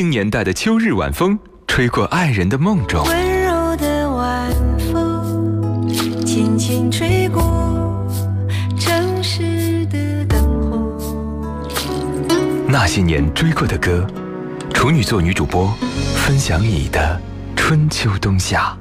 零年代的秋日晚风，吹过爱人的梦中。温柔的晚风，轻轻吹过城市的灯火。那些年追过的歌，处女座女主播分享你的春秋冬夏。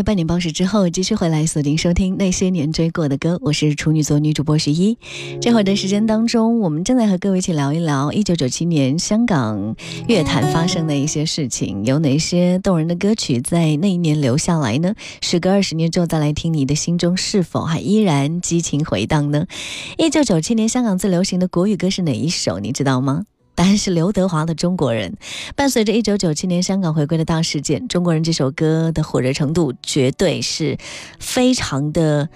在半点报时之后继续回来锁定收听那些年追过的歌，我是处女座女主播徐一。这会儿的时间当中，我们正在和各位一起聊一聊一九九七年香港乐坛发生的一些事情，有哪些动人的歌曲在那一年留下来呢？时隔二十年之后再来听，你的心中是否还依然激情回荡呢？一九九七年香港最流行的国语歌是哪一首？你知道吗？答案是刘德华的《中国人》。伴随着一九九七年香港回归的大事件，《中国人》这首歌的火热程度绝对是非常的，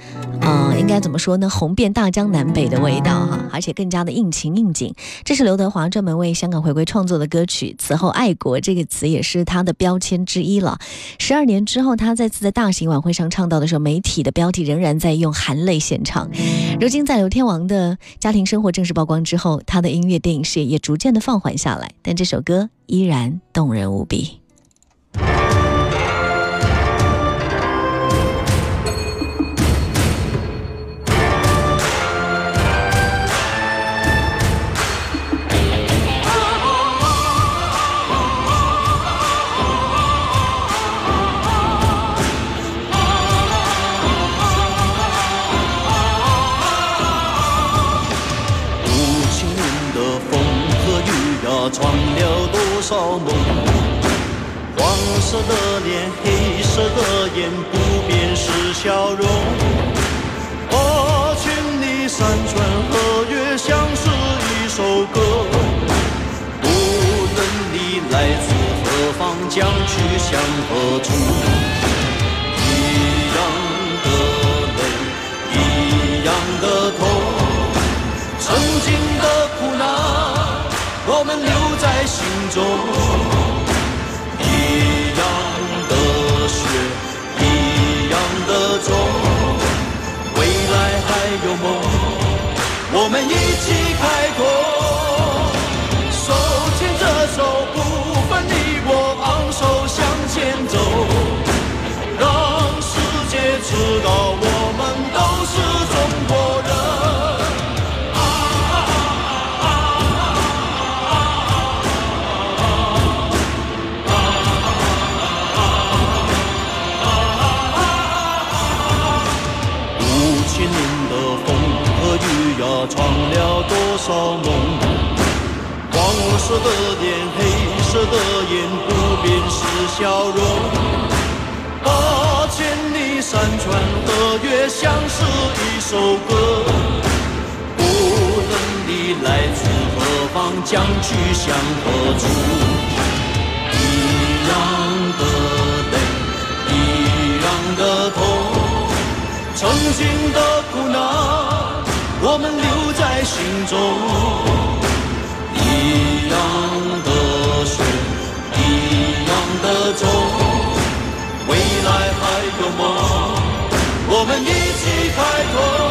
呃，应该怎么说呢？红遍大江南北的味道哈，而且更加的应情应景。这是刘德华专门为香港回归创作的歌曲。此后，“爱国”这个词也是他的标签之一了。十二年之后，他再次在大型晚会上唱到的时候，媒体的标题仍然在用含泪献唱。如今，在刘天王的家庭生活正式曝光之后，他的音乐电影事业也逐渐放缓下来，但这首歌依然动人无比。我们一起开拓。闯了多少梦？黄色的脸，黑色的眼，不变是笑容。八千里山川河岳，像是一首歌。无论你来自何方，将去向何处，一样的泪，一样的痛。曾经的苦难，我们留在心中。一样的血，一样的种，未来还有梦，我们一起开拓。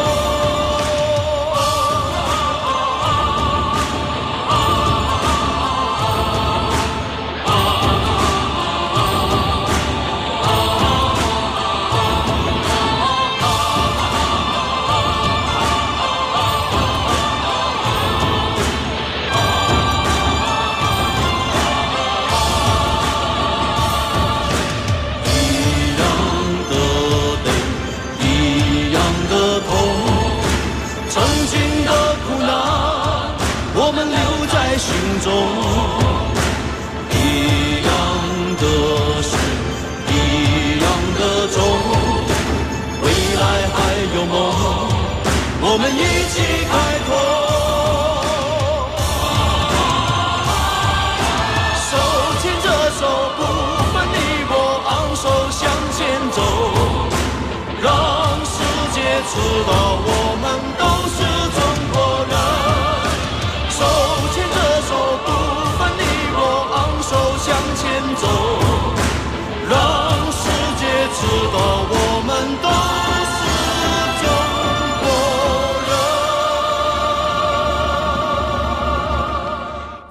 我们留在心中。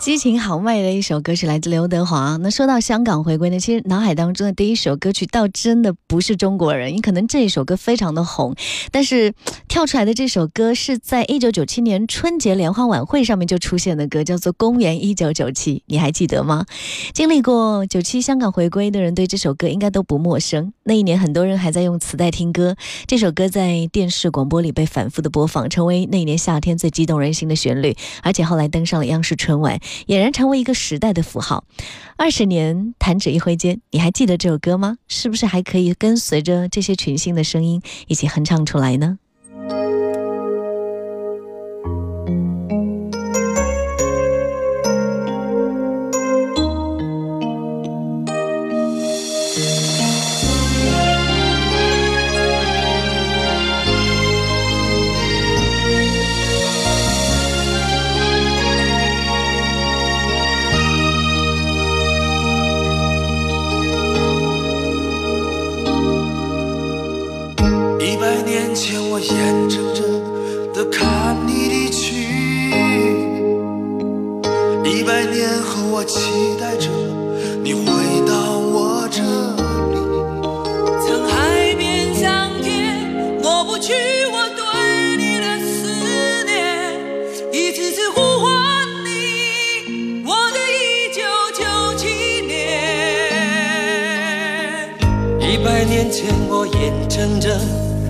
激情豪迈的一首歌是来自刘德华。那说到香港回归呢，其实脑海当中的第一首歌曲倒真的不是中国人，你可能这一首歌非常的红，但是跳出来的这首歌是在一九九七年春节联欢晚会上面就出现的歌，叫做《公元一九九七》，你还记得吗？经历过九七香港回归的人对这首歌应该都不陌生。那一年很多人还在用磁带听歌，这首歌在电视广播里被反复的播放，成为那一年夏天最激动人心的旋律，而且后来登上了央视春晚。俨然成为一个时代的符号。二十年弹指一挥间，你还记得这首歌吗？是不是还可以跟随着这些群星的声音一起哼唱出来呢？前，我眼睁睁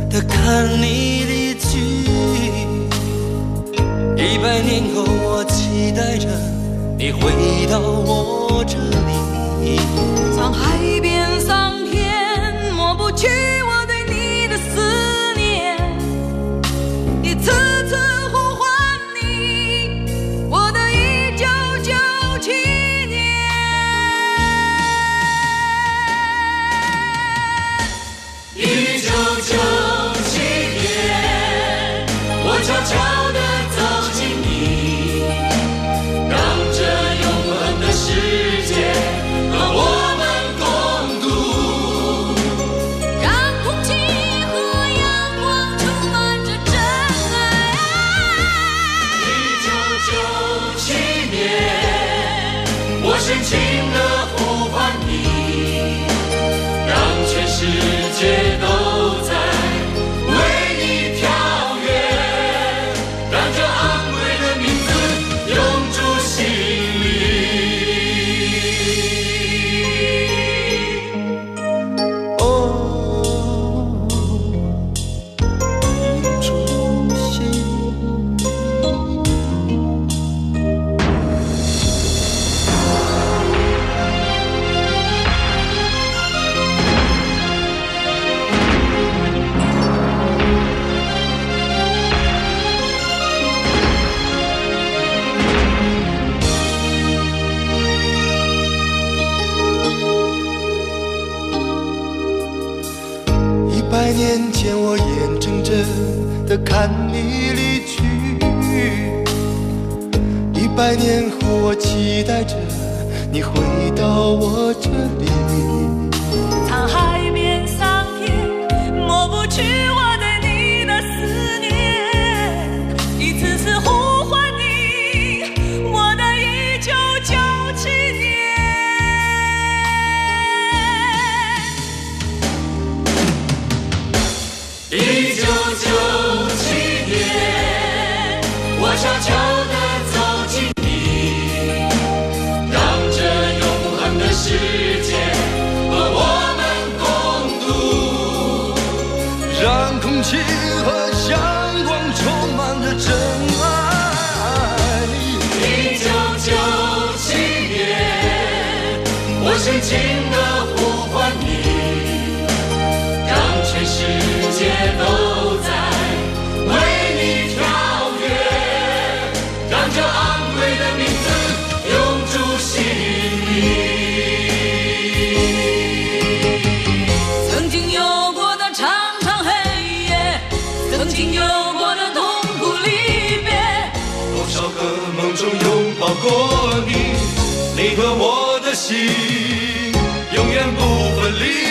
的看你离去；一百年后，我期待着你回到我这里。沧海变桑田，抹不去年前，我眼睁睁的看你离去；一百年后，我期待着你回到我这里。沧海变桑田，抹不去我对你的思念，情。过你，你和我的心永远不分离。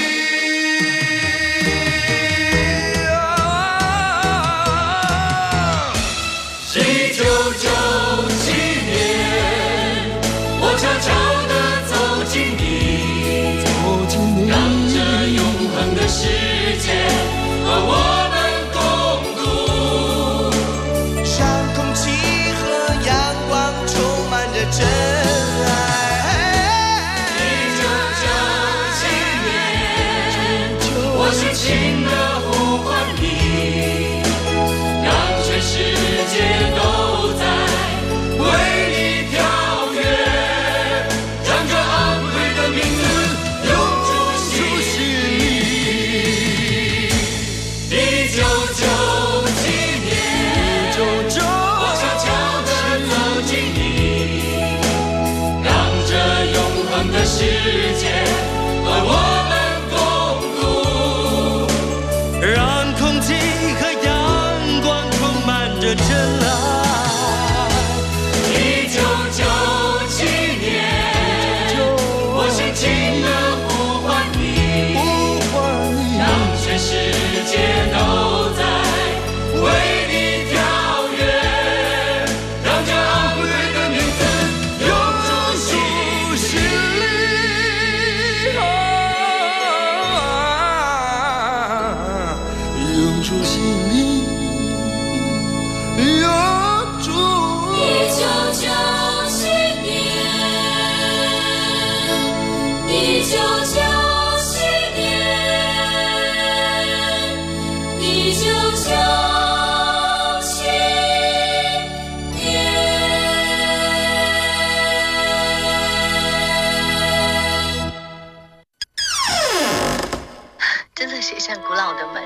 写像古老的门。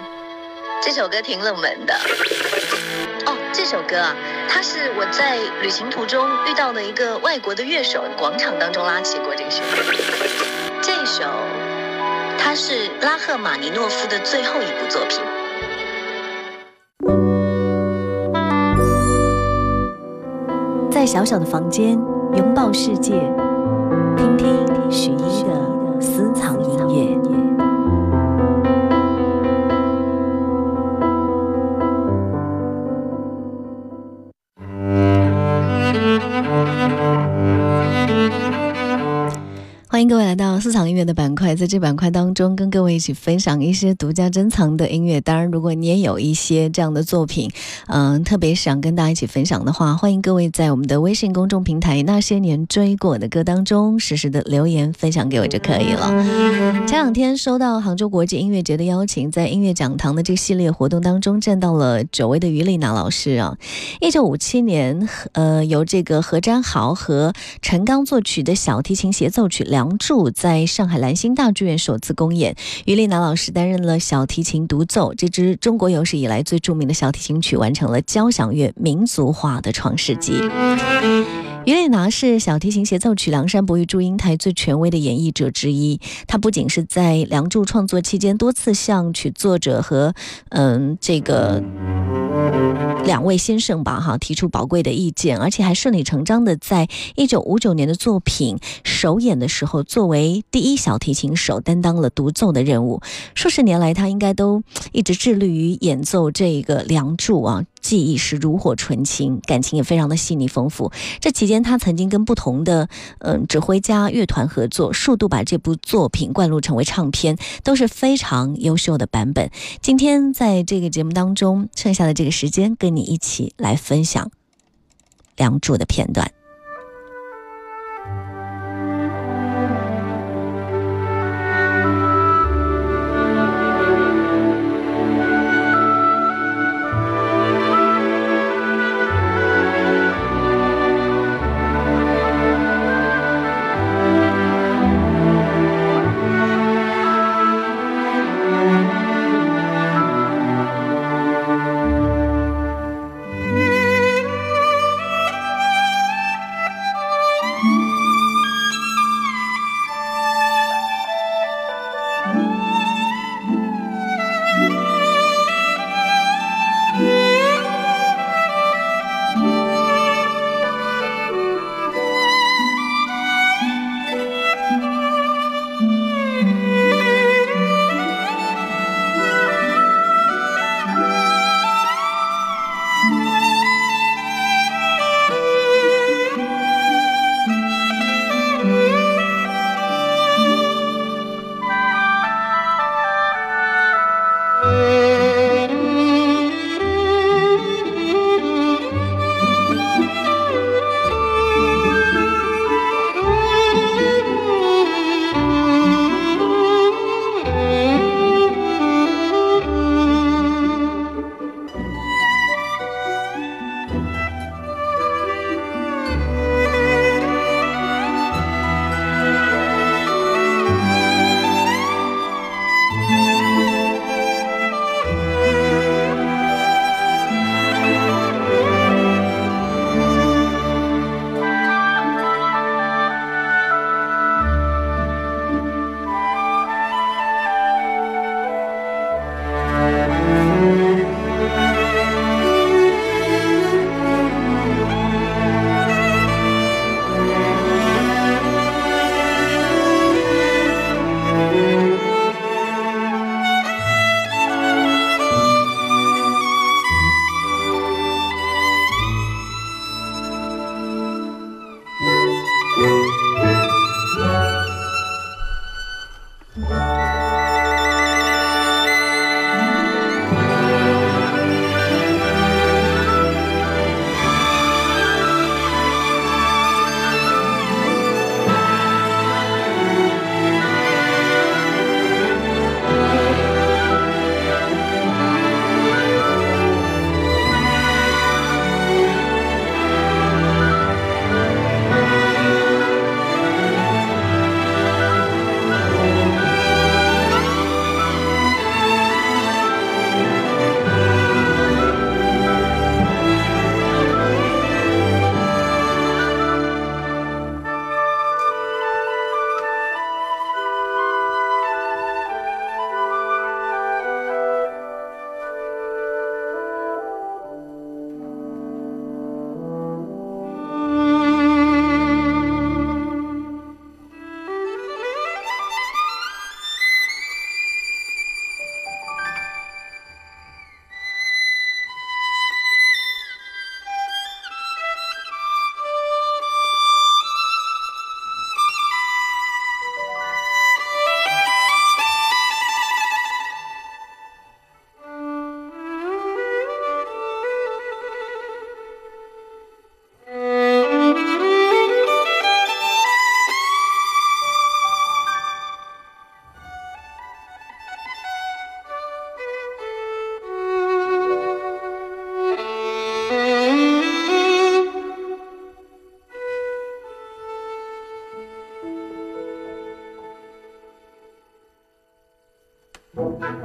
这首歌挺冷门的。哦，这首歌啊，它是我在旅行途中遇到的一个外国的乐手，广场当中拉起过这个旋律。这首，它是拉赫玛尼诺夫的最后一部作品。在小小的房间拥抱世界，听听许一的欢迎各位来到私藏音乐的板块，在这板块当中，跟各位一起分享一些独家珍藏的音乐。当然，如果你也有一些这样的作品，嗯，特别想跟大家一起分享的话，欢迎各位在我们的微信公众平台“那些年追过的歌”当中实时的留言分享给我就可以了。前两天收到杭州国际音乐节的邀请，在音乐讲堂的这个系列活动当中，见到了久违的于丽娜老师啊。一九五七年，呃，由这个何占豪和陈刚作曲的小提琴协奏曲《梁祝》在上海兰心大剧院首次公演，于丽娜老师担任了小提琴独奏。这支中国有史以来最著名的小提琴曲，完成了交响乐民族化的创世纪。于丽娜是小提琴协奏曲《梁山伯与祝英台》最权威的演绎者之一。她不仅是在《梁祝》创作期间多次向曲作者和嗯这个两位先生吧哈提出宝贵的意见，而且还顺理成章的在一九五九年的作品首演的时候，作为第一小提琴手担当了独奏的任务。数十年来，他应该都一直致力于演奏这个《梁祝》啊。记忆是炉火纯青，感情也非常的细腻丰富。这期间，他曾经跟不同的嗯指挥家、乐团合作，数度把这部作品灌录成为唱片，都是非常优秀的版本。今天在这个节目当中，剩下的这个时间，跟你一起来分享《梁祝》的片段。Música